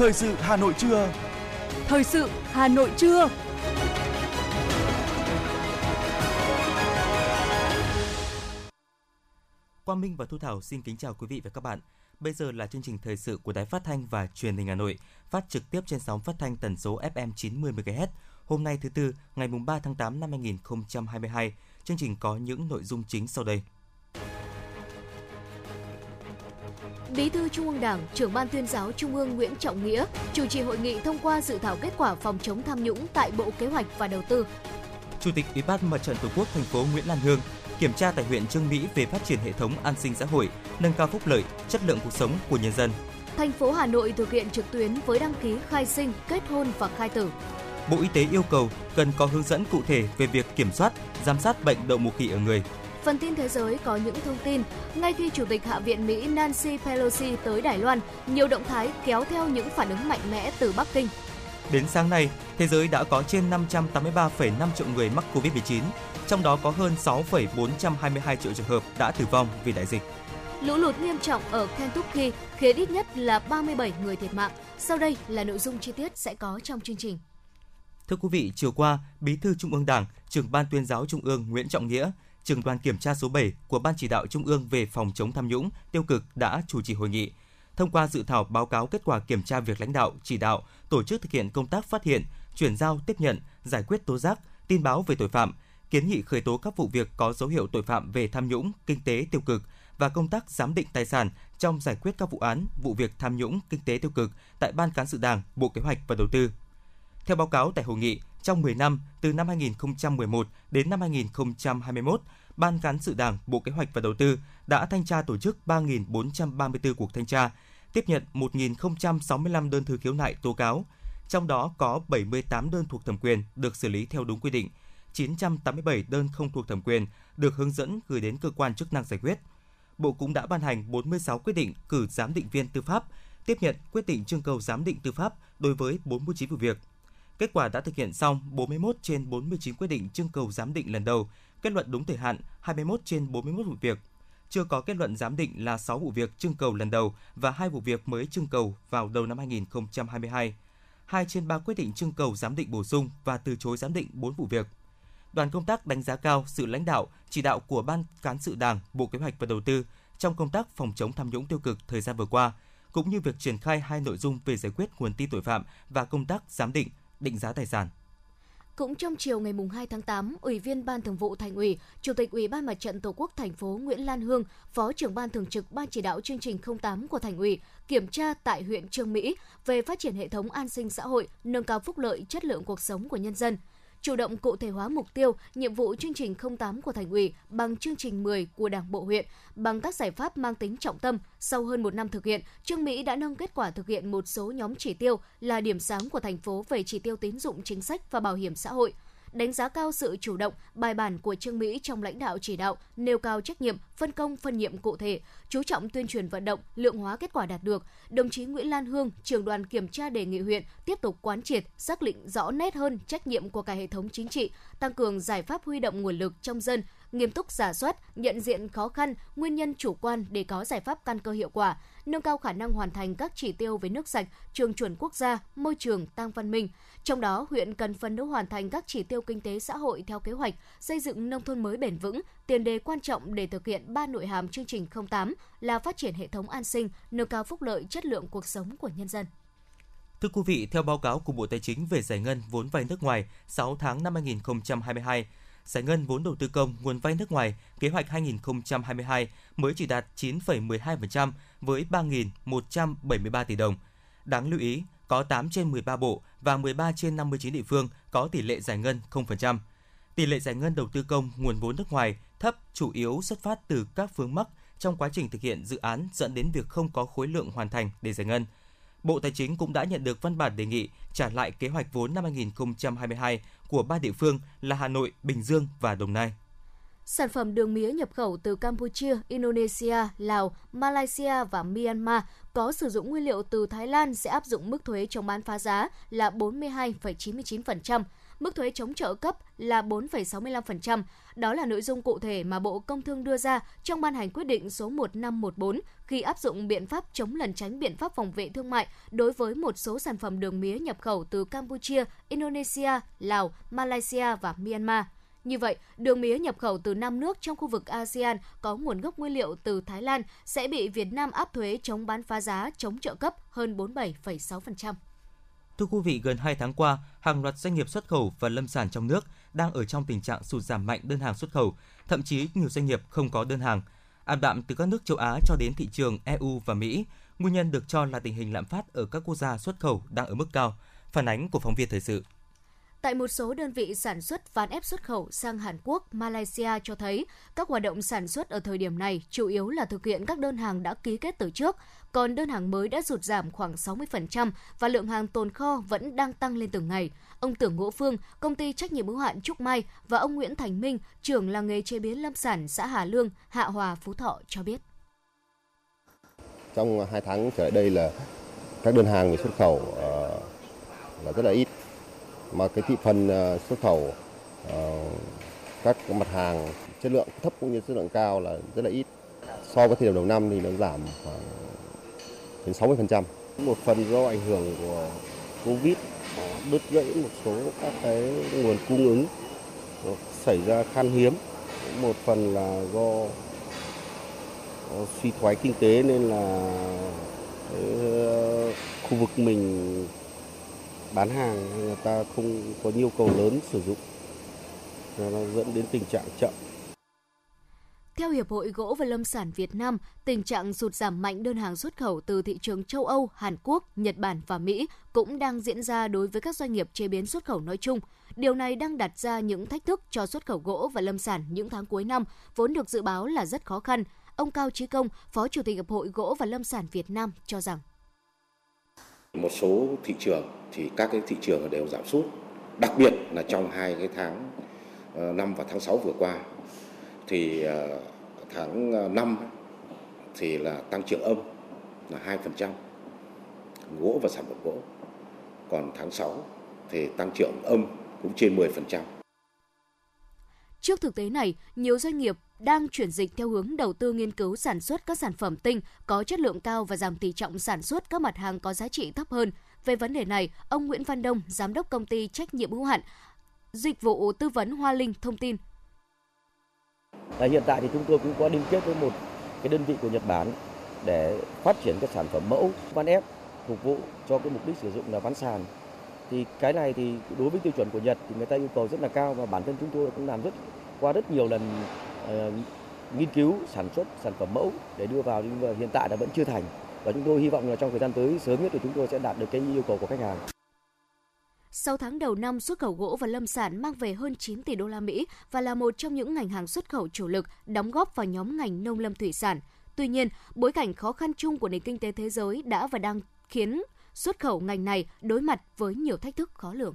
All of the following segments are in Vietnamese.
Thời sự Hà Nội trưa. Thời sự Hà Nội trưa. Quang Minh và Thu Thảo xin kính chào quý vị và các bạn. Bây giờ là chương trình thời sự của Đài Phát thanh và Truyền hình Hà Nội, phát trực tiếp trên sóng phát thanh tần số FM 90 MHz. Hôm nay thứ tư, ngày mùng 3 tháng 8 năm 2022. Chương trình có những nội dung chính sau đây. Bí thư Trung ương Đảng, trưởng ban tuyên giáo Trung ương Nguyễn Trọng Nghĩa chủ trì hội nghị thông qua dự thảo kết quả phòng chống tham nhũng tại Bộ Kế hoạch và Đầu tư. Chủ tịch Ủy ban Mặt trận Tổ quốc thành phố Nguyễn Lan Hương kiểm tra tại huyện Trương Mỹ về phát triển hệ thống an sinh xã hội, nâng cao phúc lợi, chất lượng cuộc sống của nhân dân. Thành phố Hà Nội thực hiện trực tuyến với đăng ký khai sinh, kết hôn và khai tử. Bộ Y tế yêu cầu cần có hướng dẫn cụ thể về việc kiểm soát, giám sát bệnh đậu mùa khỉ ở người. Phần tin thế giới có những thông tin, ngay khi Chủ tịch Hạ viện Mỹ Nancy Pelosi tới Đài Loan, nhiều động thái kéo theo những phản ứng mạnh mẽ từ Bắc Kinh. Đến sáng nay, thế giới đã có trên 583,5 triệu người mắc Covid-19, trong đó có hơn 6,422 triệu trường hợp đã tử vong vì đại dịch. Lũ lụt nghiêm trọng ở Kentucky khiến ít nhất là 37 người thiệt mạng. Sau đây là nội dung chi tiết sẽ có trong chương trình. Thưa quý vị, chiều qua, Bí thư Trung ương Đảng, trưởng ban tuyên giáo Trung ương Nguyễn Trọng Nghĩa, trưởng đoàn kiểm tra số 7 của Ban chỉ đạo Trung ương về phòng chống tham nhũng, tiêu cực đã chủ trì hội nghị. Thông qua dự thảo báo cáo kết quả kiểm tra việc lãnh đạo, chỉ đạo, tổ chức thực hiện công tác phát hiện, chuyển giao, tiếp nhận, giải quyết tố giác, tin báo về tội phạm, kiến nghị khởi tố các vụ việc có dấu hiệu tội phạm về tham nhũng, kinh tế tiêu cực và công tác giám định tài sản trong giải quyết các vụ án, vụ việc tham nhũng, kinh tế tiêu cực tại Ban cán sự Đảng, Bộ Kế hoạch và Đầu tư. Theo báo cáo tại hội nghị, trong 10 năm từ năm 2011 đến năm 2021, Ban cán sự Đảng, Bộ Kế hoạch và Đầu tư đã thanh tra tổ chức 3.434 cuộc thanh tra, tiếp nhận 1.065 đơn thư khiếu nại tố cáo, trong đó có 78 đơn thuộc thẩm quyền được xử lý theo đúng quy định, 987 đơn không thuộc thẩm quyền được hướng dẫn gửi đến cơ quan chức năng giải quyết. Bộ cũng đã ban hành 46 quyết định cử giám định viên tư pháp, tiếp nhận quyết định trưng cầu giám định tư pháp đối với 49 vụ việc. Kết quả đã thực hiện xong 41 trên 49 quyết định trưng cầu giám định lần đầu, kết luận đúng thời hạn 21 trên 41 vụ việc. Chưa có kết luận giám định là 6 vụ việc trưng cầu lần đầu và hai vụ việc mới trưng cầu vào đầu năm 2022. 2 trên 3 quyết định trưng cầu giám định bổ sung và từ chối giám định 4 vụ việc. Đoàn công tác đánh giá cao sự lãnh đạo, chỉ đạo của Ban Cán sự Đảng, Bộ Kế hoạch và Đầu tư trong công tác phòng chống tham nhũng tiêu cực thời gian vừa qua, cũng như việc triển khai hai nội dung về giải quyết nguồn tin tội phạm và công tác giám định, định giá tài sản. Cũng trong chiều ngày 2 tháng 8, Ủy viên Ban Thường vụ Thành ủy, Chủ tịch Ủy ban Mặt trận Tổ quốc thành phố Nguyễn Lan Hương, Phó trưởng Ban Thường trực Ban chỉ đạo chương trình 08 của Thành ủy kiểm tra tại huyện Trương Mỹ về phát triển hệ thống an sinh xã hội, nâng cao phúc lợi, chất lượng cuộc sống của nhân dân chủ động cụ thể hóa mục tiêu, nhiệm vụ chương trình 08 của Thành ủy bằng chương trình 10 của Đảng bộ huyện, bằng các giải pháp mang tính trọng tâm. Sau hơn một năm thực hiện, Trương Mỹ đã nâng kết quả thực hiện một số nhóm chỉ tiêu là điểm sáng của thành phố về chỉ tiêu tín dụng chính sách và bảo hiểm xã hội – đánh giá cao sự chủ động, bài bản của Trương Mỹ trong lãnh đạo chỉ đạo, nêu cao trách nhiệm, phân công phân nhiệm cụ thể, chú trọng tuyên truyền vận động, lượng hóa kết quả đạt được. Đồng chí Nguyễn Lan Hương, trưởng đoàn kiểm tra đề nghị huyện tiếp tục quán triệt, xác định rõ nét hơn trách nhiệm của cả hệ thống chính trị, tăng cường giải pháp huy động nguồn lực trong dân, nghiêm túc giả soát, nhận diện khó khăn, nguyên nhân chủ quan để có giải pháp căn cơ hiệu quả, nâng cao khả năng hoàn thành các chỉ tiêu về nước sạch, trường chuẩn quốc gia, môi trường, tăng văn minh. Trong đó, huyện cần phấn đấu hoàn thành các chỉ tiêu kinh tế xã hội theo kế hoạch xây dựng nông thôn mới bền vững, tiền đề quan trọng để thực hiện ba nội hàm chương trình 08 là phát triển hệ thống an sinh, nâng cao phúc lợi chất lượng cuộc sống của nhân dân. Thưa quý vị, theo báo cáo của Bộ Tài chính về giải ngân vốn vay nước ngoài 6 tháng năm 2022, giải ngân vốn đầu tư công nguồn vay nước ngoài kế hoạch 2022 mới chỉ đạt 9,12% với 3.173 tỷ đồng. Đáng lưu ý, có 8 trên 13 bộ và 13 trên 59 địa phương có tỷ lệ giải ngân 0%. Tỷ lệ giải ngân đầu tư công nguồn vốn nước ngoài thấp chủ yếu xuất phát từ các vướng mắc trong quá trình thực hiện dự án dẫn đến việc không có khối lượng hoàn thành để giải ngân. Bộ Tài chính cũng đã nhận được văn bản đề nghị trả lại kế hoạch vốn năm 2022 của ba địa phương là Hà Nội, Bình Dương và Đồng Nai. Sản phẩm đường mía nhập khẩu từ Campuchia, Indonesia, Lào, Malaysia và Myanmar có sử dụng nguyên liệu từ Thái Lan sẽ áp dụng mức thuế chống bán phá giá là 42,99% mức thuế chống trợ cấp là 4,65%. Đó là nội dung cụ thể mà Bộ Công Thương đưa ra trong ban hành quyết định số 1514 khi áp dụng biện pháp chống lẩn tránh biện pháp phòng vệ thương mại đối với một số sản phẩm đường mía nhập khẩu từ Campuchia, Indonesia, Lào, Malaysia và Myanmar. Như vậy, đường mía nhập khẩu từ 5 nước trong khu vực ASEAN có nguồn gốc nguyên liệu từ Thái Lan sẽ bị Việt Nam áp thuế chống bán phá giá, chống trợ cấp hơn 47,6%. Thưa quý vị, gần 2 tháng qua, hàng loạt doanh nghiệp xuất khẩu và lâm sản trong nước đang ở trong tình trạng sụt giảm mạnh đơn hàng xuất khẩu, thậm chí nhiều doanh nghiệp không có đơn hàng. Ảm đạm từ các nước châu Á cho đến thị trường EU và Mỹ, nguyên nhân được cho là tình hình lạm phát ở các quốc gia xuất khẩu đang ở mức cao. Phản ánh của phóng viên thời sự. Tại một số đơn vị sản xuất ván ép xuất khẩu sang Hàn Quốc, Malaysia cho thấy các hoạt động sản xuất ở thời điểm này chủ yếu là thực hiện các đơn hàng đã ký kết từ trước, còn đơn hàng mới đã rụt giảm khoảng 60% và lượng hàng tồn kho vẫn đang tăng lên từng ngày. Ông Tưởng Ngỗ Phương, công ty trách nhiệm hữu hạn Trúc Mai và ông Nguyễn Thành Minh, trưởng làng nghề chế biến lâm sản xã Hà Lương, Hạ Hòa, Phú Thọ cho biết. Trong hai tháng trở lại đây là các đơn hàng về xuất khẩu ờ, là rất là ít mà cái thị phần ờ, xuất khẩu ờ, các mặt hàng chất lượng thấp cũng như chất lượng cao là rất là ít. So với thời điểm đầu năm thì nó giảm khoảng đến 60%. Một phần do ảnh hưởng của Covid đứt gãy một số các cái nguồn cung ứng xảy ra khan hiếm. Một phần là do suy thoái kinh tế nên là ờ, khu vực mình bán hàng người ta không có nhu cầu lớn sử dụng nó dẫn đến tình trạng chậm theo Hiệp hội Gỗ và Lâm sản Việt Nam, tình trạng sụt giảm mạnh đơn hàng xuất khẩu từ thị trường châu Âu, Hàn Quốc, Nhật Bản và Mỹ cũng đang diễn ra đối với các doanh nghiệp chế biến xuất khẩu nói chung. Điều này đang đặt ra những thách thức cho xuất khẩu gỗ và lâm sản những tháng cuối năm, vốn được dự báo là rất khó khăn. Ông Cao Chí Công, Phó Chủ tịch Hiệp hội Gỗ và Lâm sản Việt Nam cho rằng một số thị trường thì các cái thị trường đều giảm sút đặc biệt là trong hai cái tháng ờ, 5 và tháng 6 vừa qua thì ờ, tháng ờ, 5 thì là tăng trưởng âm là 2% gỗ và sản phẩm gỗ còn tháng 6 thì tăng trưởng âm cũng trên 10%. Trước thực tế này, nhiều doanh nghiệp đang chuyển dịch theo hướng đầu tư nghiên cứu sản xuất các sản phẩm tinh có chất lượng cao và giảm tỷ trọng sản xuất các mặt hàng có giá trị thấp hơn. Về vấn đề này, ông Nguyễn Văn Đông, giám đốc công ty trách nhiệm hữu hạn dịch vụ tư vấn Hoa Linh thông tin. À, hiện tại thì chúng tôi cũng có liên kết với một cái đơn vị của Nhật Bản để phát triển các sản phẩm mẫu ván ép phục vụ cho cái mục đích sử dụng là ván sàn. Thì cái này thì đối với tiêu chuẩn của Nhật thì người ta yêu cầu rất là cao và bản thân chúng tôi cũng làm rất qua rất nhiều lần Ờ, nghiên cứu sản xuất sản phẩm mẫu để đưa vào nhưng mà hiện tại là vẫn chưa thành và chúng tôi hy vọng là trong thời gian tới sớm nhất thì chúng tôi sẽ đạt được cái yêu cầu của khách hàng. 6 tháng đầu năm, xuất khẩu gỗ và lâm sản mang về hơn 9 tỷ đô la Mỹ và là một trong những ngành hàng xuất khẩu chủ lực đóng góp vào nhóm ngành nông lâm thủy sản. Tuy nhiên, bối cảnh khó khăn chung của nền kinh tế thế giới đã và đang khiến xuất khẩu ngành này đối mặt với nhiều thách thức khó lường.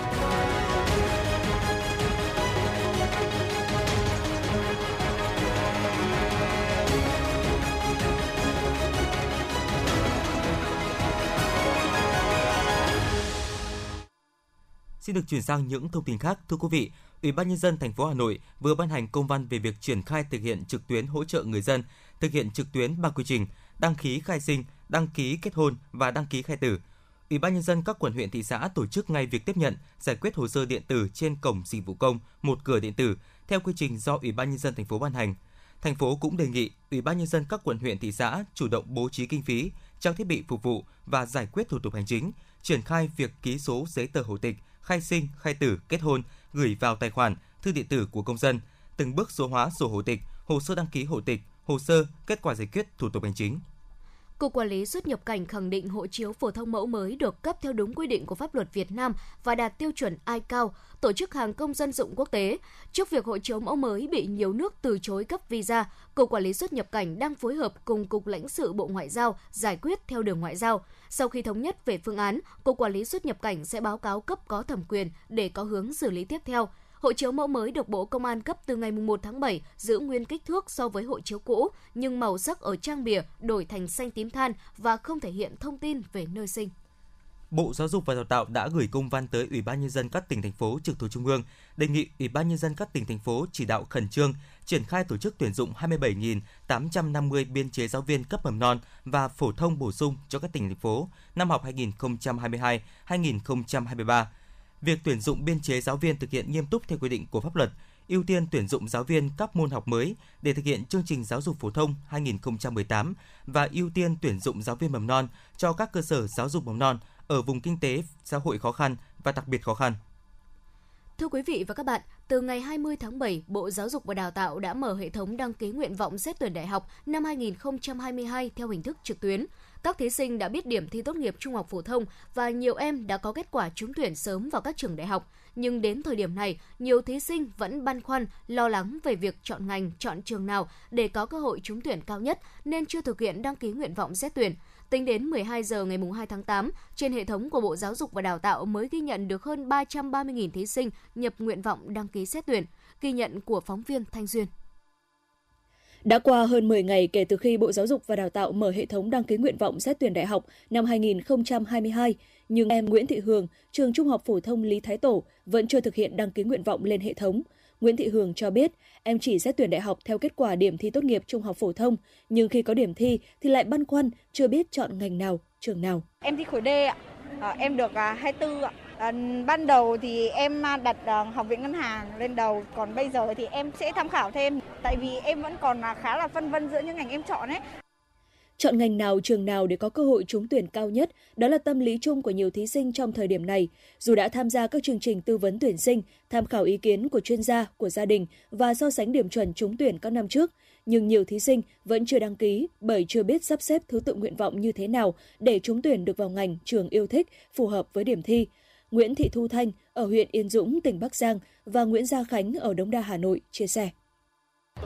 Xin được chuyển sang những thông tin khác, thưa quý vị. Ủy ban nhân dân thành phố Hà Nội vừa ban hành công văn về việc triển khai thực hiện trực tuyến hỗ trợ người dân thực hiện trực tuyến ba quy trình đăng ký khai sinh, đăng ký kết hôn và đăng ký khai tử. Ủy ban nhân dân các quận huyện thị xã tổ chức ngay việc tiếp nhận, giải quyết hồ sơ điện tử trên cổng dịch vụ công một cửa điện tử theo quy trình do Ủy ban nhân dân thành phố ban hành. Thành phố cũng đề nghị Ủy ban nhân dân các quận huyện thị xã chủ động bố trí kinh phí, trang thiết bị phục vụ và giải quyết thủ tục hành chính, triển khai việc ký số giấy tờ hộ tịch, khai sinh, khai tử, kết hôn gửi vào tài khoản thư điện tử của công dân, từng bước số hóa sổ hộ tịch, hồ sơ đăng ký hộ tịch, hồ sơ, kết quả giải quyết thủ tục hành chính. Cục Quản lý xuất nhập cảnh khẳng định hộ chiếu phổ thông mẫu mới được cấp theo đúng quy định của pháp luật Việt Nam và đạt tiêu chuẩn ICAO, tổ chức hàng công dân dụng quốc tế. Trước việc hộ chiếu mẫu mới bị nhiều nước từ chối cấp visa, Cục Quản lý xuất nhập cảnh đang phối hợp cùng Cục lãnh sự Bộ Ngoại giao giải quyết theo đường ngoại giao. Sau khi thống nhất về phương án, Cục Quản lý xuất nhập cảnh sẽ báo cáo cấp có thẩm quyền để có hướng xử lý tiếp theo. Hộ chiếu mẫu mới được Bộ Công an cấp từ ngày 1 tháng 7 giữ nguyên kích thước so với hộ chiếu cũ, nhưng màu sắc ở trang bìa đổi thành xanh tím than và không thể hiện thông tin về nơi sinh. Bộ Giáo dục và Đào tạo đã gửi công văn tới Ủy ban nhân dân các tỉnh thành phố trực thuộc trung ương, đề nghị Ủy ban nhân dân các tỉnh thành phố chỉ đạo khẩn trương triển khai tổ chức tuyển dụng 27.850 biên chế giáo viên cấp mầm non và phổ thông bổ sung cho các tỉnh thành phố năm học 2022-2023. Việc tuyển dụng biên chế giáo viên thực hiện nghiêm túc theo quy định của pháp luật, ưu tiên tuyển dụng giáo viên các môn học mới để thực hiện chương trình giáo dục phổ thông 2018 và ưu tiên tuyển dụng giáo viên mầm non cho các cơ sở giáo dục mầm non ở vùng kinh tế xã hội khó khăn và đặc biệt khó khăn. Thưa quý vị và các bạn, từ ngày 20 tháng 7, Bộ Giáo dục và Đào tạo đã mở hệ thống đăng ký nguyện vọng xét tuyển đại học năm 2022 theo hình thức trực tuyến. Các thí sinh đã biết điểm thi tốt nghiệp trung học phổ thông và nhiều em đã có kết quả trúng tuyển sớm vào các trường đại học. Nhưng đến thời điểm này, nhiều thí sinh vẫn băn khoăn, lo lắng về việc chọn ngành, chọn trường nào để có cơ hội trúng tuyển cao nhất nên chưa thực hiện đăng ký nguyện vọng xét tuyển. Tính đến 12 giờ ngày 2 tháng 8, trên hệ thống của Bộ Giáo dục và Đào tạo mới ghi nhận được hơn 330.000 thí sinh nhập nguyện vọng đăng ký xét tuyển. Ghi nhận của phóng viên Thanh Duyên. Đã qua hơn 10 ngày kể từ khi Bộ Giáo dục và Đào tạo mở hệ thống đăng ký nguyện vọng xét tuyển đại học năm 2022, nhưng em Nguyễn Thị Hường, trường Trung học phổ thông Lý Thái Tổ vẫn chưa thực hiện đăng ký nguyện vọng lên hệ thống. Nguyễn Thị Hường cho biết, em chỉ xét tuyển đại học theo kết quả điểm thi tốt nghiệp trung học phổ thông, nhưng khi có điểm thi thì lại băn khoăn chưa biết chọn ngành nào, trường nào. Em thi khối D ạ. À, em được à, 24 ạ. À, ban đầu thì em à, đặt ờ, học viện ngân hàng lên đầu, còn bây giờ thì em sẽ tham khảo thêm, tại vì em vẫn còn à, khá là phân vân giữa những ngành em chọn ấy. Chọn ngành nào, trường nào để có cơ hội trúng tuyển cao nhất, đó là tâm lý chung của nhiều thí sinh trong thời điểm này. Dù đã tham gia các chương trình tư vấn tuyển sinh, tham khảo ý kiến của chuyên gia, của gia đình và so sánh điểm chuẩn trúng tuyển các năm trước, nhưng nhiều thí sinh vẫn chưa đăng ký bởi chưa biết sắp xếp thứ tự nguyện vọng như thế nào để trúng tuyển được vào ngành trường yêu thích phù hợp với điểm thi. Nguyễn Thị Thu Thanh ở huyện Yên Dũng, tỉnh Bắc Giang và Nguyễn Gia Khánh ở Đống Đa, Hà Nội chia sẻ.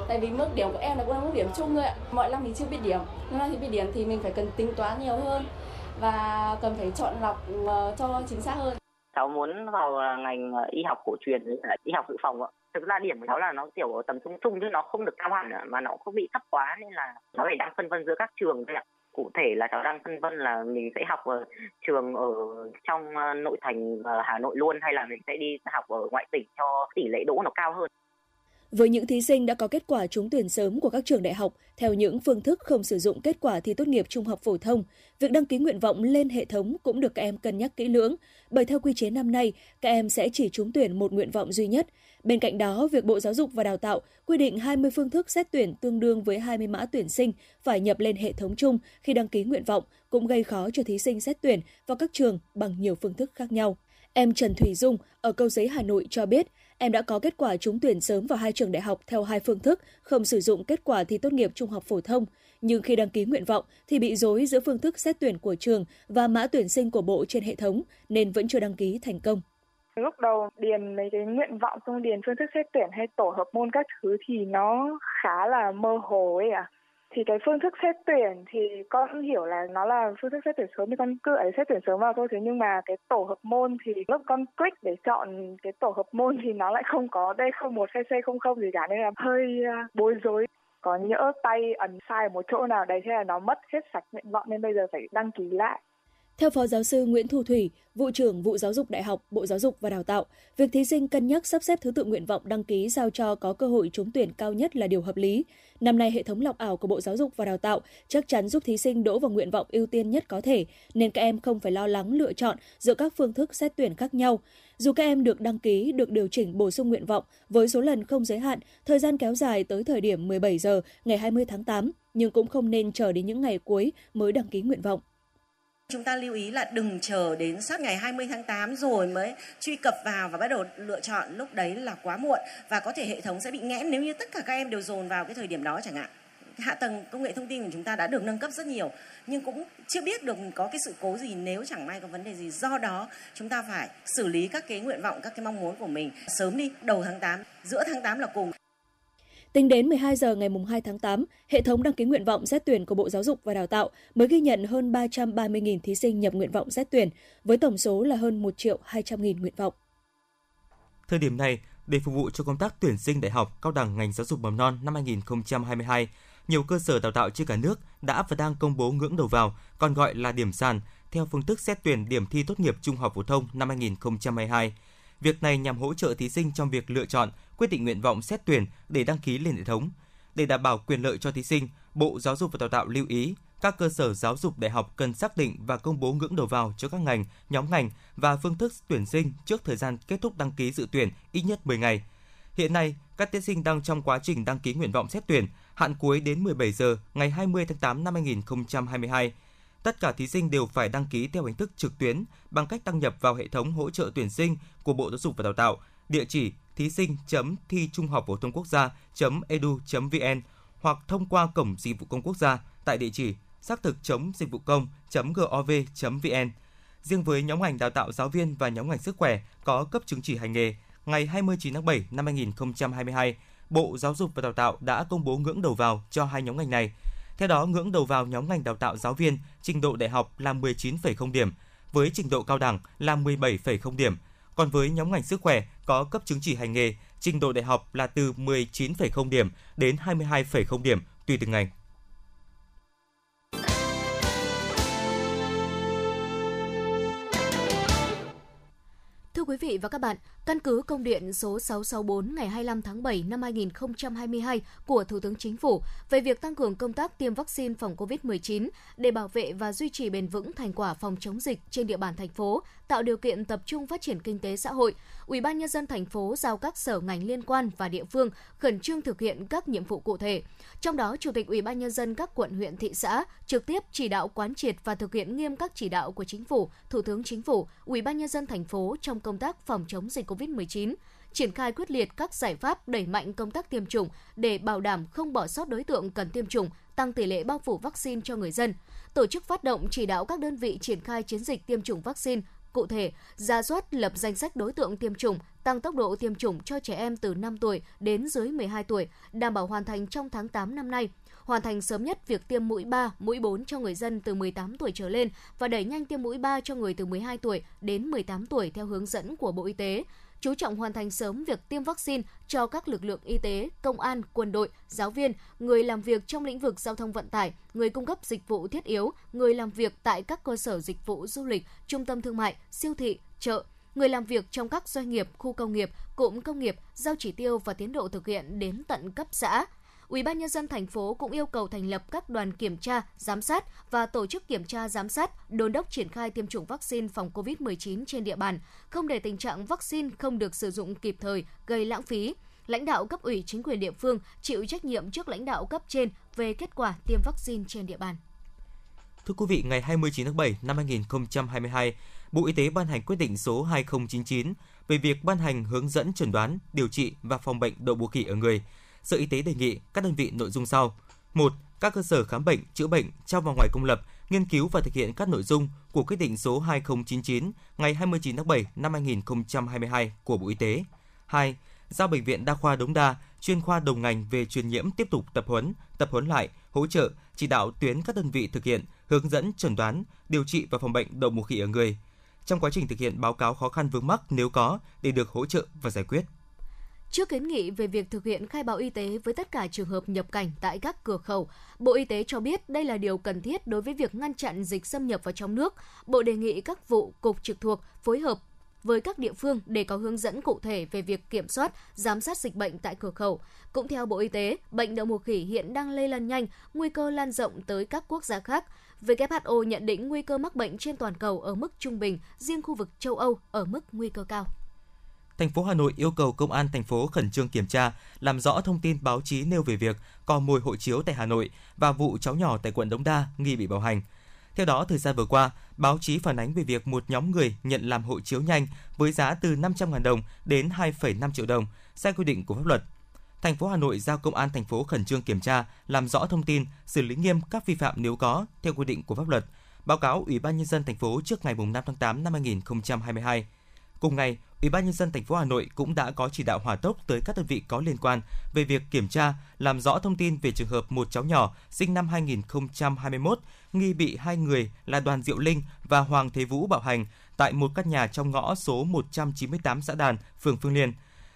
Tại vì mức điểm của em là cũng là mức điểm chung thôi ạ. Mọi năm thì chưa biết điểm. Năm nay thì biết điểm thì mình phải cần tính toán nhiều hơn và cần phải chọn lọc ờ, cho chính xác hơn. Cháu muốn vào ờ, ngành ờ, y học cổ truyền với cả y học dự phòng ạ. Thực ra điểm của cháu là nó kiểu ở tầm trung trung chứ nó không được cao hẳn mà nó không bị thấp quá nên là cháu phải đang phân vân giữa các trường thôi ạ cụ thể là cháu đang phân vân là mình sẽ học ở trường ở trong ờ, nội thành ờ, Hà Nội luôn, hay là mình sẽ đi học ở ngoại tỉnh cho tỷ lệ đỗ nó cao hơn. Với những thí sinh đã có kết quả trúng tuyển sớm của các trường đại học theo những phương thức không sử dụng kết quả thi tốt nghiệp trung học phổ thông, việc đăng ký nguyện vọng lên hệ thống cũng được các em cân nhắc kỹ lưỡng, bởi theo quy chế năm nay, các em sẽ chỉ trúng tuyển một nguyện vọng duy nhất. Bên cạnh đó, việc Bộ Giáo dục và Đào tạo quy định 20 phương thức xét tuyển tương đương với 20 mã tuyển sinh phải nhập lên hệ thống chung khi đăng ký nguyện vọng cũng gây khó cho thí sinh xét tuyển vào các trường bằng nhiều phương thức khác nhau. Em Trần Thủy Dung ở Câu Giấy Hà Nội cho biết, em đã có kết quả trúng tuyển sớm vào hai trường đại học theo hai phương thức, không sử dụng kết quả thi tốt nghiệp trung học phổ thông. Nhưng khi đăng ký nguyện vọng thì bị dối giữa phương thức xét tuyển của trường và mã tuyển sinh của bộ trên hệ thống, nên vẫn chưa đăng ký thành công. Lúc đầu điền mấy cái nguyện vọng xong điền phương thức xét tuyển hay tổ hợp môn các thứ thì nó khá là mơ hồ ấy à thì cái phương thức xét tuyển thì con hiểu là nó là phương thức xét tuyển sớm thì con cứ ấy xét tuyển sớm vào thôi. Thế nhưng mà cái tổ hợp môn thì lúc con click để chọn cái tổ hợp môn thì nó lại không có đây không một cc không không gì cả. Nên là hơi ờ, bối rối. Có nhỡ tay ấn sai một chỗ nào đấy, thế là nó mất hết sạch nguyện vọng nên bây giờ phải đăng ký lại theo Phó Giáo sư Nguyễn Thu Thủy, Vụ trưởng Vụ Giáo dục Đại học, Bộ Giáo dục và Đào tạo, việc thí sinh cân nhắc sắp xếp thứ tự nguyện vọng đăng ký sao cho có cơ hội trúng tuyển cao nhất là điều hợp lý. Năm nay, hệ thống lọc ảo của Bộ Giáo dục và Đào tạo chắc chắn giúp thí sinh đỗ vào nguyện vọng ưu tiên nhất có thể, nên các em không phải lo lắng lựa chọn giữa các phương thức xét tuyển khác nhau. Dù các em được đăng ký, được điều chỉnh bổ sung nguyện vọng với số lần không giới hạn, thời gian kéo dài tới thời điểm 17 giờ ngày 20 tháng 8, nhưng cũng không nên chờ đến những ngày cuối mới đăng ký nguyện vọng. Chúng ta lưu ý là đừng chờ đến sát ngày 20 tháng 8 rồi mới truy cập vào và bắt đầu lựa chọn lúc đấy là quá muộn và có thể hệ thống sẽ bị nghẽn nếu như tất cả các em đều dồn vào cái thời điểm đó chẳng hạn. Hạ tầng công nghệ thông tin của chúng ta đã được nâng cấp rất nhiều nhưng cũng chưa biết được có cái sự cố gì nếu chẳng may có vấn đề gì. Do đó chúng ta phải xử lý các cái nguyện vọng, các cái mong muốn của mình sớm đi, đầu tháng 8, giữa tháng 8 là cùng. Tính đến 12 giờ ngày 2 tháng 8, hệ thống đăng ký nguyện vọng xét tuyển của Bộ Giáo dục và Đào tạo mới ghi nhận hơn 330.000 thí sinh nhập nguyện vọng xét tuyển, với tổng số là hơn 1 triệu 200.000 nguyện vọng. Thời điểm này, Để phục vụ cho công tác tuyển sinh đại học, cao đẳng ngành giáo dục mầm non năm 2022, nhiều cơ sở đào tạo trên cả nước đã và đang công bố ngưỡng đầu vào, còn gọi là điểm sàn, theo phương thức xét tuyển điểm thi tốt nghiệp trung học phổ thông năm 2022. Việc này nhằm hỗ trợ thí sinh trong việc lựa chọn, quyết định nguyện vọng xét tuyển để đăng ký lên hệ thống. Để đảm bảo quyền lợi cho thí sinh, Bộ Giáo dục và Đào tạo lưu ý các cơ sở giáo dục đại học cần xác định và công bố ngưỡng đầu vào cho các ngành, nhóm ngành và phương thức tuyển sinh trước thời gian kết thúc đăng ký dự tuyển ít nhất 10 ngày. Hiện nay, các thí sinh đang trong quá trình đăng ký nguyện vọng xét tuyển, hạn cuối đến 17 giờ ngày 20 tháng 8 năm 2022. Tất cả thí sinh đều phải đăng ký theo hình thức trực tuyến bằng cách đăng nhập vào hệ thống hỗ trợ tuyển sinh của Bộ Giáo dục và Đào tạo, địa chỉ thí sinh thi trung học phổ thông quốc gia edu.vn hoặc thông qua cổng dịch vụ công quốc gia tại địa chỉ xác thực chấm dịch vụ công gov.vn. Riêng với nhóm ngành đào tạo giáo viên và nhóm ngành sức khỏe có cấp chứng chỉ hành nghề, ngày 29 tháng 7 năm 2022, Bộ Giáo dục và Đào tạo đã công bố ngưỡng đầu vào cho hai nhóm ngành này. Theo đó, ngưỡng đầu vào nhóm ngành đào tạo giáo viên trình độ đại học là 19,0 điểm, với trình độ cao đẳng là 17,0 điểm. Còn với nhóm ngành sức khỏe có cấp chứng chỉ hành nghề, trình độ đại học là từ 19,0 điểm đến 22,0 điểm tùy từng ngành. Thưa quý vị và các bạn, căn cứ công điện số 664 ngày 25 tháng 7 năm 2022 của Thủ tướng Chính phủ về việc tăng cường công tác tiêm vaccine phòng COVID-19 để bảo vệ và duy trì bền vững thành quả phòng chống dịch trên địa bàn thành phố, tạo điều kiện tập trung phát triển kinh tế xã hội, Ủy ban nhân dân thành phố giao các sở ngành liên quan và địa phương khẩn trương thực hiện các nhiệm vụ cụ thể. Trong đó, Chủ tịch Ủy ban nhân dân các quận huyện thị xã trực tiếp chỉ đạo quán triệt và thực hiện nghiêm các chỉ đạo của Chính phủ, Thủ tướng Chính phủ, Ủy ban nhân dân thành phố trong công tác phòng chống dịch COVID-19 triển khai quyết liệt các giải pháp đẩy mạnh công tác tiêm chủng để bảo đảm không bỏ sót đối tượng cần tiêm chủng, tăng tỷ lệ bao phủ vaccine cho người dân. Tổ chức phát động chỉ đạo các đơn vị triển khai chiến dịch tiêm chủng vaccine Cụ thể, ra soát lập danh sách đối tượng tiêm chủng, tăng tốc độ tiêm chủng cho trẻ em từ 5 tuổi đến dưới 12 tuổi, đảm bảo hoàn thành trong tháng 8 năm nay hoàn thành sớm nhất việc tiêm mũi 3, mũi 4 cho người dân từ 18 tuổi trở lên và đẩy nhanh tiêm mũi 3 cho người từ 12 tuổi đến 18 tuổi theo hướng dẫn của Bộ Y tế chú trọng hoàn thành sớm việc tiêm vaccine cho các lực lượng y tế, công an, quân đội, giáo viên, người làm việc trong lĩnh vực giao thông vận tải, người cung cấp dịch vụ thiết yếu, người làm việc tại các cơ sở dịch vụ du lịch, trung tâm thương mại, siêu thị, chợ, người làm việc trong các doanh nghiệp, khu công nghiệp, cụm công nghiệp, giao chỉ tiêu và tiến độ thực hiện đến tận cấp xã, Ủy ban nhân dân thành phố cũng yêu cầu thành lập các đoàn kiểm tra, giám sát và tổ chức kiểm tra giám sát, đôn đốc triển khai tiêm chủng vaccine phòng COVID-19 trên địa bàn, không để tình trạng vaccine không được sử dụng kịp thời gây lãng phí. Lãnh đạo cấp ủy chính quyền địa phương chịu trách nhiệm trước lãnh đạo cấp trên về kết quả tiêm vaccine trên địa bàn. Thưa quý vị, ngày 29 tháng 7 năm 2022, Bộ Y tế ban hành quyết định số 2099 về việc ban hành hướng dẫn chẩn đoán, điều trị và phòng bệnh đậu mùa khỉ ở người – Sở Y tế đề nghị các đơn vị nội dung sau. 1. Các cơ sở khám bệnh, chữa bệnh trong và ngoài công lập nghiên cứu và thực hiện các nội dung của quyết định số 2099 ngày 29 tháng 7 năm 2022 của Bộ Y tế. 2. Giao bệnh viện Đa khoa Đống Đa, chuyên khoa đồng ngành về truyền nhiễm tiếp tục tập huấn, tập huấn lại, hỗ trợ, chỉ đạo tuyến các đơn vị thực hiện, hướng dẫn chẩn đoán, điều trị và phòng bệnh đậu mùa khỉ ở người. Trong quá trình thực hiện báo cáo khó khăn vướng mắc nếu có để được hỗ trợ và giải quyết. Trước kiến nghị về việc thực hiện khai báo y tế với tất cả trường hợp nhập cảnh tại các cửa khẩu, Bộ Y tế cho biết đây là điều cần thiết đối với việc ngăn chặn dịch xâm nhập vào trong nước. Bộ đề nghị các vụ cục trực thuộc phối hợp với các địa phương để có hướng dẫn cụ thể về việc kiểm soát, giám sát dịch bệnh tại cửa khẩu. Cũng theo Bộ Y tế, bệnh đậu mùa khỉ hiện đang lây lan nhanh, nguy cơ lan rộng tới các quốc gia khác. WHO nhận định nguy cơ mắc bệnh trên toàn cầu ở mức trung bình, riêng khu vực châu Âu ở mức nguy cơ cao thành phố Hà Nội yêu cầu công an thành phố khẩn trương kiểm tra, làm rõ thông tin báo chí nêu về việc cò mồi hộ chiếu tại Hà Nội và vụ cháu nhỏ tại quận Đống Đa nghi bị bạo hành. Theo đó, thời gian vừa qua, báo chí phản ánh về việc một nhóm người nhận làm hộ chiếu nhanh với giá từ 500.000 đồng đến 2,5 triệu đồng, sai quy định của pháp luật. Thành phố Hà Nội giao công an thành phố khẩn trương kiểm tra, làm rõ thông tin, xử lý nghiêm các vi phạm nếu có theo quy định của pháp luật, báo cáo Ủy ban nhân dân thành phố trước ngày 5 tháng 8 năm 2022. Cùng ngày, Ủy ban nhân dân thành phố Hà Nội cũng đã có chỉ đạo hỏa tốc tới các đơn vị có liên quan về việc kiểm tra, làm rõ thông tin về trường hợp một cháu nhỏ sinh năm 2021 nghi bị hai người là Đoàn Diệu Linh và Hoàng Thế Vũ bạo hành tại một căn nhà trong ngõ số 198 xã Đàn, phường Phương Liên.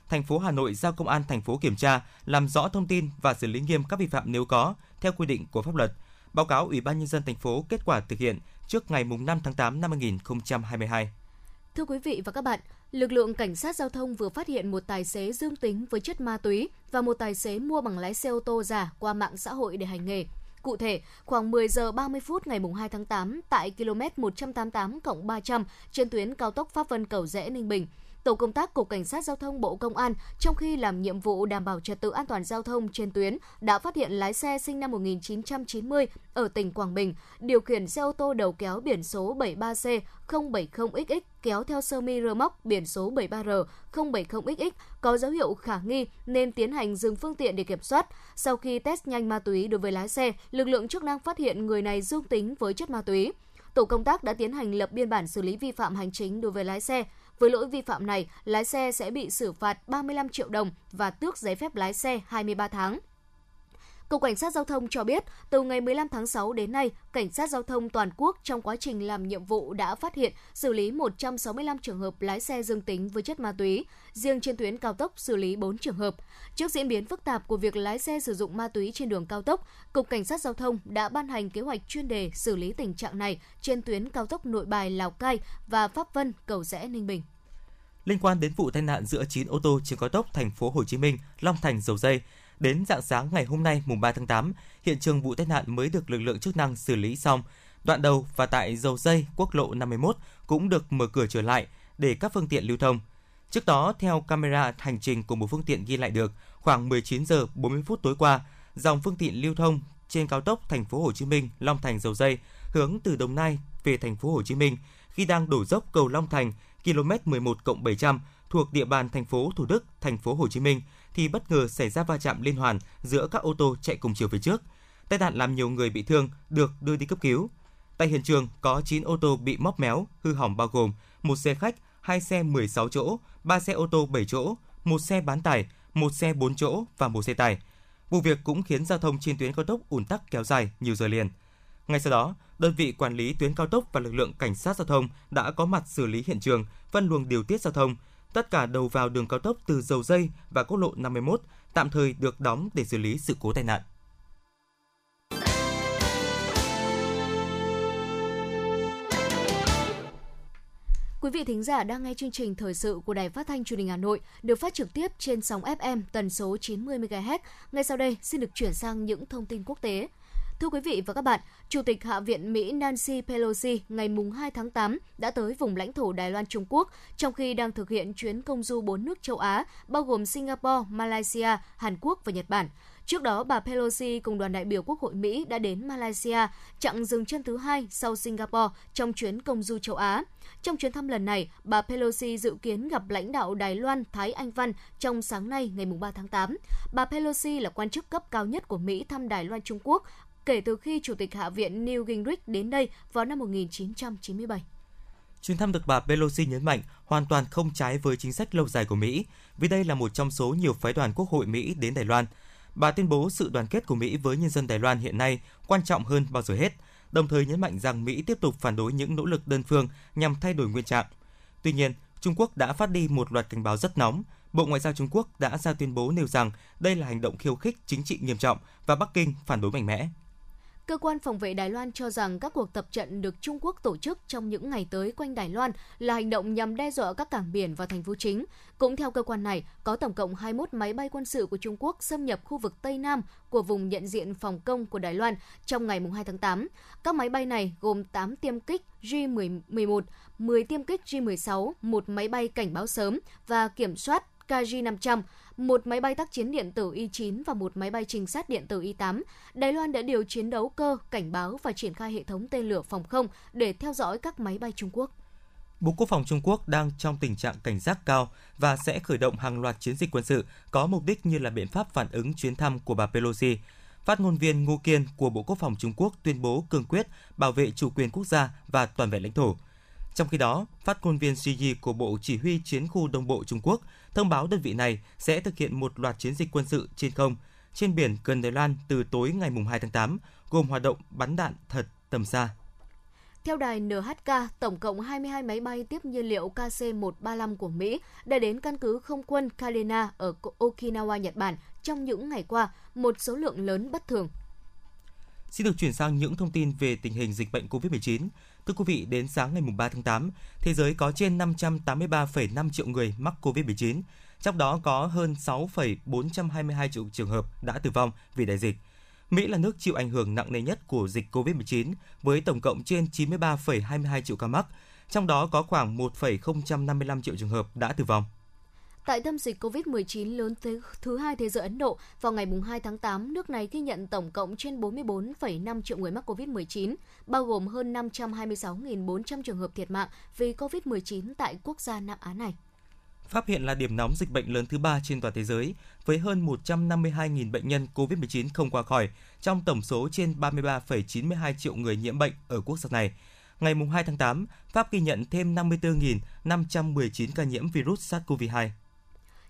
thành phố Hà Nội giao công an thành phố kiểm tra, làm rõ thông tin và xử lý nghiêm các vi phạm nếu có theo quy định của pháp luật. Báo cáo Ủy ban nhân dân thành phố kết quả thực hiện trước ngày 5 tháng 8 năm 2022. Thưa quý vị và các bạn, lực lượng cảnh sát giao thông vừa phát hiện một tài xế dương tính với chất ma túy và một tài xế mua bằng lái xe ô tô giả qua mạng xã hội để hành nghề. Cụ thể, khoảng 10 giờ 30 phút ngày 2 tháng 8 tại km 188 300 trên tuyến cao tốc Pháp Vân Cầu Rẽ Ninh Bình, tổ công tác Cục Cảnh sát Giao thông Bộ Công an trong khi làm nhiệm vụ đảm bảo trật tự an toàn giao thông trên tuyến đã phát hiện lái xe sinh năm 1990 ở tỉnh Quảng Bình điều khiển xe ô tô đầu kéo biển số 73C 070XX kéo theo sơ mi rơ móc biển số 73R 070XX có dấu hiệu khả nghi nên tiến hành dừng phương tiện để kiểm soát. Sau khi test nhanh ma túy đối với lái xe, lực lượng chức năng phát hiện người này dương tính với chất ma túy. Tổ công tác đã tiến hành lập biên bản xử lý vi phạm hành chính đối với lái xe, với lỗi vi phạm này, lái xe sẽ bị xử phạt 35 triệu đồng và tước giấy phép lái xe 23 tháng. Cục Cảnh sát Giao thông cho biết, từ ngày 15 tháng 6 đến nay, Cảnh sát Giao thông toàn quốc trong quá trình làm nhiệm vụ đã phát hiện, xử lý 165 trường hợp lái xe dương tính với chất ma túy. Riêng trên tuyến cao tốc xử lý 4 trường hợp. Trước diễn biến phức tạp của việc lái xe sử dụng ma túy trên đường cao tốc, Cục Cảnh sát Giao thông đã ban hành kế hoạch chuyên đề xử lý tình trạng này trên tuyến cao tốc Nội Bài Lào Cai và Pháp Vân Cầu Rẽ Ninh Bình. Liên quan đến vụ tai nạn giữa 9 ô tô trên cao tốc thành phố Hồ Chí Minh, Long Thành, Dầu Dây, Đến dạng sáng ngày hôm nay mùng 3 tháng 8, hiện trường vụ tai nạn mới được lực lượng chức năng xử lý xong. Đoạn đầu và tại dầu dây quốc lộ 51 cũng được mở cửa trở lại để các phương tiện lưu thông. Trước đó, theo camera hành trình của một phương tiện ghi lại được, khoảng 19 giờ 40 phút tối qua, dòng phương tiện lưu thông trên cao tốc thành phố Hồ Chí Minh Long Thành dầu dây hướng từ Đồng Nai về thành phố Hồ Chí Minh khi đang đổ dốc cầu Long Thành km 11 700 thuộc địa bàn thành phố Thủ Đức, thành phố Hồ Chí Minh thì bất ngờ xảy ra va chạm liên hoàn giữa các ô tô chạy cùng chiều phía trước. Tai nạn làm nhiều người bị thương được đưa đi cấp cứu. Tại hiện trường có 9 ô tô bị móc méo, hư hỏng bao gồm một xe khách, hai xe 16 chỗ, ba xe ô tô 7 chỗ, một xe bán tải, một xe 4 chỗ và một xe tải. Vụ việc cũng khiến giao thông trên tuyến cao tốc ùn tắc kéo dài nhiều giờ liền. Ngay sau đó, đơn vị quản lý tuyến cao tốc và lực lượng cảnh sát giao thông đã có mặt xử lý hiện trường, phân luồng điều tiết giao thông, Tất cả đầu vào đường cao tốc từ dầu dây và quốc lộ 51 tạm thời được đóng để xử lý sự cố tai nạn. Quý vị thính giả đang nghe chương trình thời sự của Đài Phát thanh Truyền hình Hà Nội được phát trực tiếp trên sóng FM tần số 90 MHz. Ngay sau đây, xin được chuyển sang những thông tin quốc tế. Thưa quý vị và các bạn, Chủ tịch Hạ viện Mỹ Nancy Pelosi ngày 2 tháng 8 đã tới vùng lãnh thổ Đài Loan Trung Quốc trong khi đang thực hiện chuyến công du bốn nước châu Á, bao gồm Singapore, Malaysia, Hàn Quốc và Nhật Bản. Trước đó, bà Pelosi cùng đoàn đại biểu Quốc hội Mỹ đã đến Malaysia, chặng dừng chân thứ hai sau Singapore trong chuyến công du châu Á. Trong chuyến thăm lần này, bà Pelosi dự kiến gặp lãnh đạo Đài Loan Thái Anh Văn trong sáng nay ngày 3 tháng 8. Bà Pelosi là quan chức cấp cao nhất của Mỹ thăm Đài Loan Trung Quốc kể từ khi Chủ tịch Hạ viện Newt Gingrich đến đây vào năm 1997. Chuyến thăm được bà Pelosi nhấn mạnh hoàn toàn không trái với chính sách lâu dài của Mỹ, vì đây là một trong số nhiều phái đoàn Quốc hội Mỹ đến Đài Loan. Bà tuyên bố sự đoàn kết của Mỹ với nhân dân Đài Loan hiện nay quan trọng hơn bao giờ hết, đồng thời nhấn mạnh rằng Mỹ tiếp tục phản đối những nỗ lực đơn phương nhằm thay đổi nguyên trạng. Tuy nhiên, Trung Quốc đã phát đi một loạt cảnh báo rất nóng. Bộ Ngoại giao Trung Quốc đã ra tuyên bố nêu rằng đây là hành động khiêu khích chính trị nghiêm trọng và Bắc Kinh phản đối mạnh mẽ. Cơ quan phòng vệ Đài Loan cho rằng các cuộc tập trận được Trung Quốc tổ chức trong những ngày tới quanh Đài Loan là hành động nhằm đe dọa các cảng biển và thành phố chính. Cũng theo cơ quan này, có tổng cộng 21 máy bay quân sự của Trung Quốc xâm nhập khu vực Tây Nam của vùng nhận diện phòng công của Đài Loan trong ngày 2 tháng 8. Các máy bay này gồm 8 tiêm kích J-11, 10 tiêm kích J-16, một máy bay cảnh báo sớm và kiểm soát KJ-500, một máy bay tác chiến điện tử Y-9 và một máy bay trinh sát điện tử Y-8. Đài Loan đã điều chiến đấu cơ, cảnh báo và triển khai hệ thống tên lửa phòng không để theo dõi các máy bay Trung Quốc. Bộ Quốc phòng Trung Quốc đang trong tình trạng cảnh giác cao và sẽ khởi động hàng loạt chiến dịch quân sự có mục đích như là biện pháp phản ứng chuyến thăm của bà Pelosi. Phát ngôn viên Ngô Kiên của Bộ Quốc phòng Trung Quốc tuyên bố cương quyết bảo vệ chủ quyền quốc gia và toàn vẹn lãnh thổ. Trong khi đó, phát ngôn viên Yi của Bộ Chỉ huy Chiến khu Đông Bộ Trung Quốc thông báo đơn vị này sẽ thực hiện một loạt chiến dịch quân sự trên không, trên biển gần Đài Loan từ tối ngày 2 tháng 8, gồm hoạt động bắn đạn thật tầm xa. Theo đài NHK, tổng cộng 22 máy bay tiếp nhiên liệu KC-135 của Mỹ đã đến căn cứ không quân Kadena ở Okinawa, Nhật Bản trong những ngày qua, một số lượng lớn bất thường. Xin được chuyển sang những thông tin về tình hình dịch bệnh COVID-19. Thưa quý vị, đến sáng ngày 3 tháng 8, thế giới có trên 583,5 triệu người mắc COVID-19, trong đó có hơn 6,422 triệu trường hợp đã tử vong vì đại dịch. Mỹ là nước chịu ảnh hưởng nặng nề nhất của dịch COVID-19 với tổng cộng trên 93,22 triệu ca mắc, trong đó có khoảng 1,055 triệu trường hợp đã tử vong. Tại tâm dịch COVID-19 lớn thứ, thứ hai thế giới Ấn Độ, vào ngày 2 tháng 8, nước này ghi nhận tổng cộng trên 44,5 triệu người mắc COVID-19, bao gồm hơn 526.400 trường hợp thiệt mạng vì COVID-19 tại quốc gia Nam Á này. Pháp hiện là điểm nóng dịch bệnh lớn thứ ba trên toàn thế giới, với hơn 152.000 bệnh nhân COVID-19 không qua khỏi, trong tổng số trên 33,92 triệu người nhiễm bệnh ở quốc gia này. Ngày 2 tháng 8, Pháp ghi nhận thêm 54.519 ca nhiễm virus SARS-CoV-2.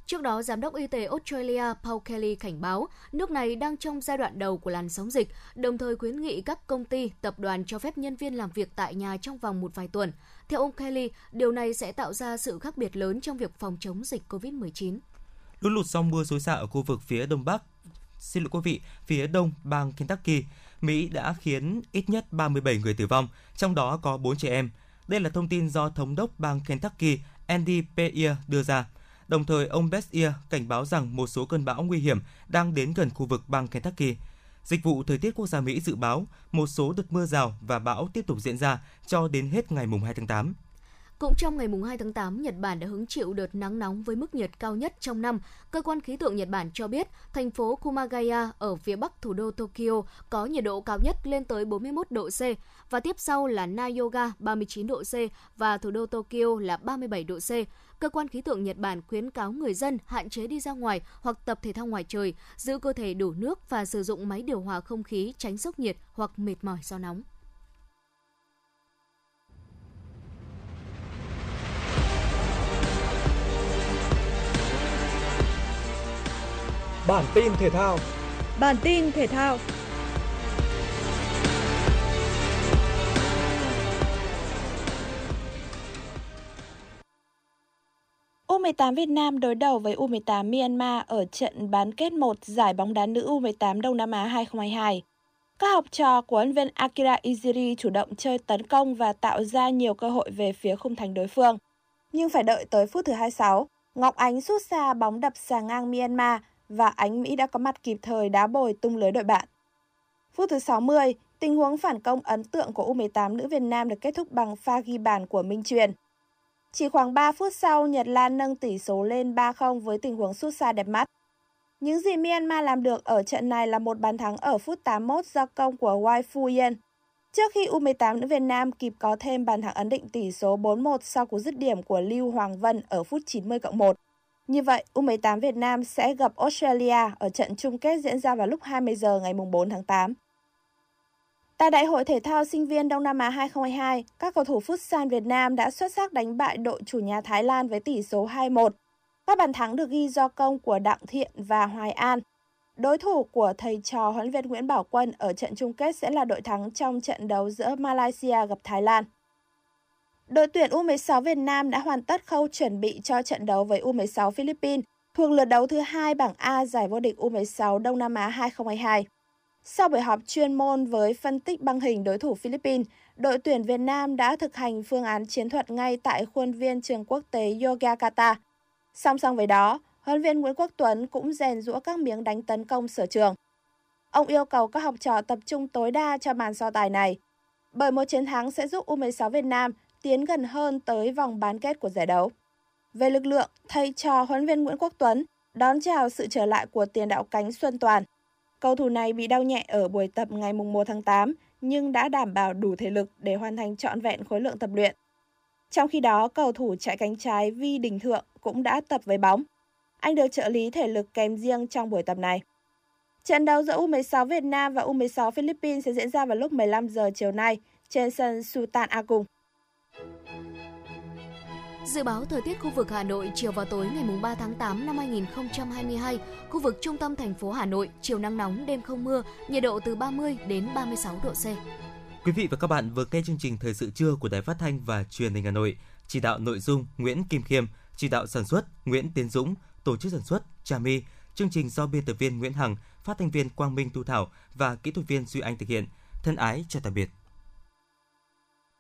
Trước đó, Giám đốc Y tế Australia Paul Kelly cảnh báo nước này đang trong giai đoạn đầu của làn sóng dịch, đồng thời khuyến nghị các công ty, tập đoàn cho phép nhân viên làm việc tại nhà trong vòng một vài tuần. Theo ông Kelly, điều này sẽ tạo ra sự khác biệt lớn trong việc phòng chống dịch COVID-19. Lũ lụt do mưa xối xả ở khu vực phía đông bắc, xin lỗi quý vị, phía đông bang Kentucky, Mỹ đã khiến ít nhất 37 người tử vong, trong đó có 4 trẻ em. Đây là thông tin do thống đốc bang Kentucky Andy Peier đưa ra. Đồng thời, ông Bessier cảnh báo rằng một số cơn bão nguy hiểm đang đến gần khu vực bang Kentucky. Dịch vụ Thời tiết Quốc gia Mỹ dự báo một số đợt mưa rào và bão tiếp tục diễn ra cho đến hết ngày 2 tháng 8. Cũng trong ngày 2 tháng 8, Nhật Bản đã hứng chịu đợt nắng nóng với mức nhiệt cao nhất trong năm. Cơ quan khí tượng Nhật Bản cho biết, thành phố Kumagaya ở phía bắc thủ đô Tokyo có nhiệt độ cao nhất lên tới 41 độ C và tiếp sau là Nayoga 39 độ C và thủ đô Tokyo là 37 độ C. Cơ quan khí tượng Nhật Bản khuyến cáo người dân hạn chế đi ra ngoài hoặc tập thể thao ngoài trời, giữ cơ thể đủ nước và sử dụng máy điều hòa không khí tránh sốc nhiệt hoặc mệt mỏi do nóng. Bản tin thể thao Bản tin thể thao U18 Việt Nam đối đầu với U18 Myanmar ở trận bán kết 1 giải bóng đá nữ U18 Đông Nam Á 2022. Các học trò của huấn viên Akira Iziri chủ động chơi tấn công và tạo ra nhiều cơ hội về phía khung thành đối phương. Nhưng phải đợi tới phút thứ 26, Ngọc Ánh sút xa bóng đập xà ngang Myanmar và Ánh Mỹ đã có mặt kịp thời đá bồi tung lưới đội bạn. Phút thứ 60, tình huống phản công ấn tượng của U18 nữ Việt Nam được kết thúc bằng pha ghi bàn của Minh Truyền. Chỉ khoảng 3 phút sau, Nhật Lan nâng tỷ số lên 3-0 với tình huống sút xa đẹp mắt. Những gì Myanmar làm được ở trận này là một bàn thắng ở phút 81 do công của Wai Fu Yen. Trước khi U18 nữ Việt Nam kịp có thêm bàn thắng ấn định tỷ số 4-1 sau cú dứt điểm của Lưu Hoàng Vân ở phút 90 cộng 1. Như vậy, U18 Việt Nam sẽ gặp Australia ở trận chung kết diễn ra vào lúc 20 giờ ngày 4 tháng 8. Tại Đại hội Thể thao Sinh viên Đông Nam Á 2022, các cầu thủ Futsal Việt Nam đã xuất sắc đánh bại đội chủ nhà Thái Lan với tỷ số 2-1. Các bàn thắng được ghi do công của Đặng Thiện và Hoài An. Đối thủ của thầy trò huấn luyện viên Nguyễn Bảo Quân ở trận chung kết sẽ là đội thắng trong trận đấu giữa Malaysia gặp Thái Lan. Đội tuyển U16 Việt Nam đã hoàn tất khâu chuẩn bị cho trận đấu với U16 Philippines thuộc lượt đấu thứ hai bảng A giải vô địch U16 Đông Nam Á 2022. Sau buổi họp chuyên môn với phân tích băng hình đối thủ Philippines, đội tuyển Việt Nam đã thực hành phương án chiến thuật ngay tại khuôn viên trường quốc tế Yogyakarta. Song song với đó, huấn viên Nguyễn Quốc Tuấn cũng rèn rũa các miếng đánh tấn công sở trường. Ông yêu cầu các học trò tập trung tối đa cho màn so tài này, bởi một chiến thắng sẽ giúp U16 Việt Nam tiến gần hơn tới vòng bán kết của giải đấu. Về lực lượng, thầy trò huấn viên Nguyễn Quốc Tuấn đón chào sự trở lại của tiền đạo cánh Xuân Toàn. Cầu thủ này bị đau nhẹ ở buổi tập ngày 1 tháng 8 nhưng đã đảm bảo đủ thể lực để hoàn thành trọn vẹn khối lượng tập luyện. Trong khi đó, cầu thủ chạy cánh trái Vi Đình Thượng cũng đã tập với bóng. Anh được trợ lý thể lực kèm riêng trong buổi tập này. Trận đấu giữa U16 Việt Nam và U16 Philippines sẽ diễn ra vào lúc 15 giờ chiều nay trên sân Sultan Agung. Dự báo thời tiết khu vực Hà Nội chiều và tối ngày 3 tháng 8 năm 2022, khu vực trung tâm thành phố Hà Nội chiều nắng nóng đêm không mưa, nhiệt độ từ 30 đến 36 độ C. Quý vị và các bạn vừa nghe chương trình Thời sự trưa của Đài Phát thanh và Truyền hình Hà Nội. Chỉ đạo nội dung Nguyễn Kim Khiêm, chỉ đạo sản xuất Nguyễn Tiến Dũng, tổ chức sản xuất Trà My. Chương trình do biên tập viên Nguyễn Hằng, phát thanh viên Quang Minh Tu Thảo và kỹ thuật viên Duy Anh thực hiện. Thân ái chào tạm biệt.